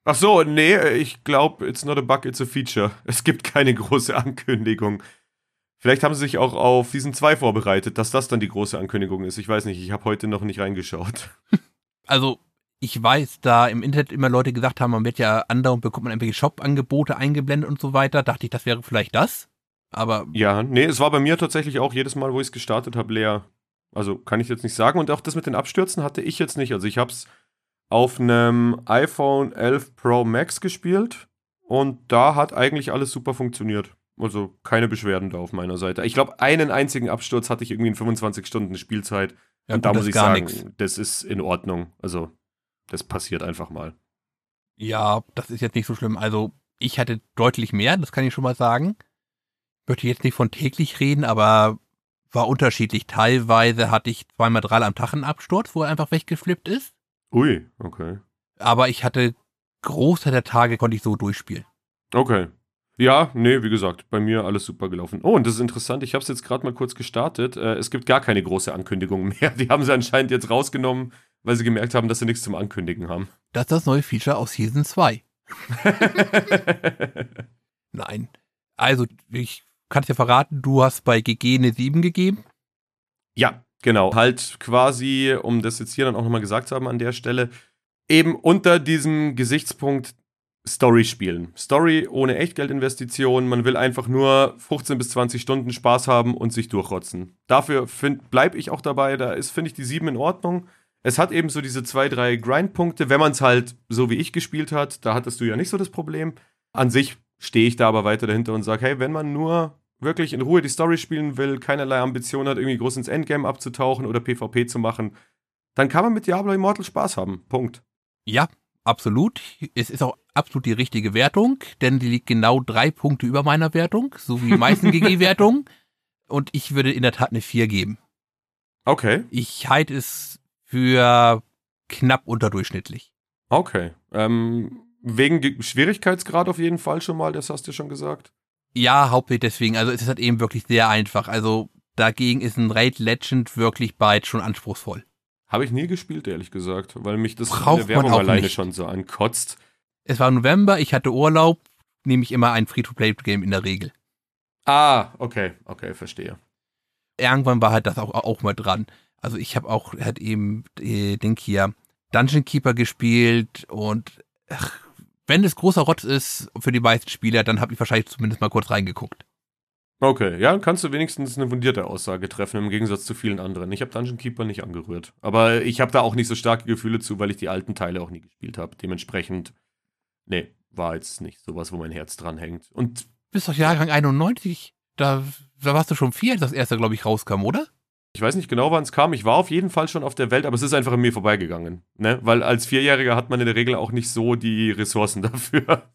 Ach so, nee, ich glaube, it's not a bug, it's a feature. Es gibt keine große Ankündigung. Vielleicht haben sie sich auch auf Season 2 vorbereitet, dass das dann die große Ankündigung ist. Ich weiß nicht, ich habe heute noch nicht reingeschaut. Also, ich weiß, da im Internet immer Leute gesagt haben, man wird ja andauernd bekommt man irgendwelche Shop-Angebote eingeblendet und so weiter. Dachte ich, das wäre vielleicht das. Aber. Ja, nee, es war bei mir tatsächlich auch jedes Mal, wo ich es gestartet habe, leer. Also kann ich jetzt nicht sagen. Und auch das mit den Abstürzen hatte ich jetzt nicht. Also ich habe es auf einem iPhone 11 Pro Max gespielt und da hat eigentlich alles super funktioniert. Also keine Beschwerden da auf meiner Seite. Ich glaube, einen einzigen Absturz hatte ich irgendwie in 25 Stunden Spielzeit. Ja, und gut, da muss ich sagen, nix. das ist in Ordnung. Also, das passiert einfach mal. Ja, das ist jetzt nicht so schlimm. Also, ich hatte deutlich mehr, das kann ich schon mal sagen. Ich möchte jetzt nicht von täglich reden, aber war unterschiedlich. Teilweise hatte ich zweimal drei am Tag einen Absturz, wo er einfach weggeflippt ist. Ui, okay. Aber ich hatte Großteil der Tage konnte ich so durchspielen. Okay. Ja, nee, wie gesagt, bei mir alles super gelaufen. Oh, und das ist interessant, ich habe es jetzt gerade mal kurz gestartet. Äh, es gibt gar keine große Ankündigung mehr. Die haben sie anscheinend jetzt rausgenommen, weil sie gemerkt haben, dass sie nichts zum Ankündigen haben. Das ist das neue Feature aus Season 2. Nein. Also, ich kann es dir verraten, du hast bei GG eine 7 gegeben. Ja, genau. Halt quasi, um das jetzt hier dann auch nochmal gesagt zu haben an der Stelle, eben unter diesem Gesichtspunkt Story spielen. Story ohne Echtgeldinvestition. Man will einfach nur 15 bis 20 Stunden Spaß haben und sich durchrotzen. Dafür bleibe ich auch dabei. Da ist, finde ich, die 7 in Ordnung. Es hat eben so diese zwei, drei Grindpunkte, wenn man es halt so wie ich gespielt hat. Da hattest du ja nicht so das Problem. An sich stehe ich da aber weiter dahinter und sage, hey, wenn man nur wirklich in Ruhe die Story spielen will, keinerlei Ambition hat, irgendwie groß ins Endgame abzutauchen oder PvP zu machen, dann kann man mit Diablo Immortal Spaß haben. Punkt. Ja, absolut. Es ist auch absolut die richtige Wertung, denn die liegt genau drei Punkte über meiner Wertung, so wie die meisten GG-Wertungen. Und ich würde in der Tat eine 4 geben. Okay. Ich halte es für knapp unterdurchschnittlich. Okay. Ähm, wegen Schwierigkeitsgrad auf jeden Fall schon mal, das hast du schon gesagt. Ja, hauptsächlich deswegen. Also es ist halt eben wirklich sehr einfach. Also dagegen ist ein Raid Legend wirklich bald schon anspruchsvoll. Habe ich nie gespielt, ehrlich gesagt, weil mich das Braucht in der Werbung alleine nicht. schon so ankotzt. Es war November, ich hatte Urlaub, nehme ich immer ein Free-to-Play-Game in der Regel. Ah, okay, okay, verstehe. Irgendwann war halt das auch, auch mal dran. Also ich habe auch halt eben, äh, denk hier, Dungeon Keeper gespielt und ach, wenn es großer Rotz ist für die meisten Spieler, dann habe ich wahrscheinlich zumindest mal kurz reingeguckt. Okay, ja, dann kannst du wenigstens eine fundierte Aussage treffen, im Gegensatz zu vielen anderen. Ich habe Dungeon Keeper nicht angerührt. Aber ich habe da auch nicht so starke Gefühle zu, weil ich die alten Teile auch nie gespielt habe. Dementsprechend, nee, war jetzt nicht sowas, wo mein Herz dran hängt. Und Bist doch Jahrgang 91, da, da warst du schon vier, als das erste, glaube ich, rauskam, oder? Ich weiß nicht genau, wann es kam. Ich war auf jeden Fall schon auf der Welt, aber es ist einfach an mir vorbeigegangen. Ne? Weil als Vierjähriger hat man in der Regel auch nicht so die Ressourcen dafür.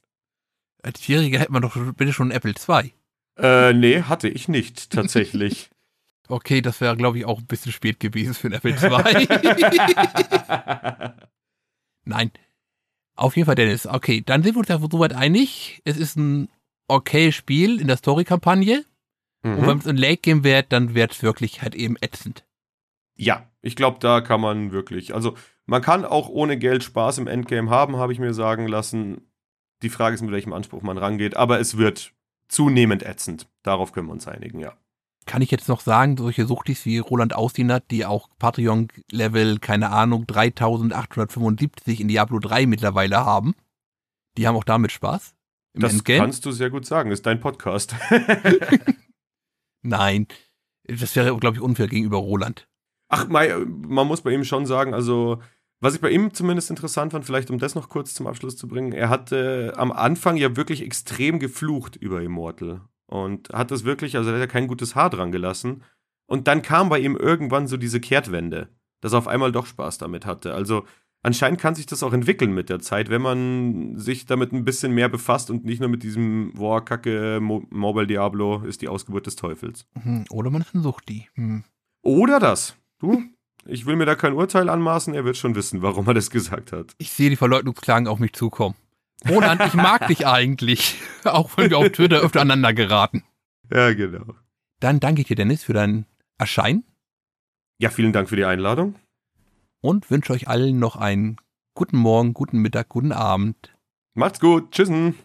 Als Vierjähriger hätte man doch bitte schon einen Apple II. Äh, nee, hatte ich nicht, tatsächlich. Okay, das wäre, glaube ich, auch ein bisschen spät gewesen für einen Apple II. Nein. Auf jeden Fall, Dennis. Okay, dann sind wir uns ja soweit einig. Es ist ein okay Spiel in der Story-Kampagne. Und wenn mhm. es ein Late-Game wird, dann wird es wirklich halt eben ätzend. Ja, ich glaube, da kann man wirklich. Also, man kann auch ohne Geld Spaß im Endgame haben, habe ich mir sagen lassen. Die Frage ist, mit welchem Anspruch man rangeht, aber es wird zunehmend ätzend. Darauf können wir uns einigen, ja. Kann ich jetzt noch sagen, solche Suchtis wie Roland Austinat, die auch Patreon-Level, keine Ahnung, 3875 in Diablo 3 mittlerweile haben, die haben auch damit Spaß? Im das Endgame? kannst du sehr gut sagen, ist dein Podcast. Nein. Das wäre, glaube ich, unfair gegenüber Roland. Ach, man muss bei ihm schon sagen, also was ich bei ihm zumindest interessant fand, vielleicht um das noch kurz zum Abschluss zu bringen, er hatte am Anfang ja wirklich extrem geflucht über Immortal und hat das wirklich, also er hat ja kein gutes Haar dran gelassen. Und dann kam bei ihm irgendwann so diese Kehrtwende, dass er auf einmal doch Spaß damit hatte. Also anscheinend kann sich das auch entwickeln mit der Zeit, wenn man sich damit ein bisschen mehr befasst und nicht nur mit diesem, boah, Kacke, Mo Mobile Diablo ist die Ausgeburt des Teufels. Hm, Oder man ein Suchti. Hm. Oder das. Du, ich will mir da kein Urteil anmaßen, er wird schon wissen, warum er das gesagt hat. Ich sehe die Verleugnungsklagen auf mich zukommen. Roland, ich mag dich eigentlich. Auch wenn wir auf Twitter öfter aneinander geraten. Ja, genau. Dann danke ich dir, Dennis, für dein Erscheinen Ja, vielen Dank für die Einladung. Und wünsche euch allen noch einen guten Morgen, guten Mittag, guten Abend. Macht's gut. Tschüssen.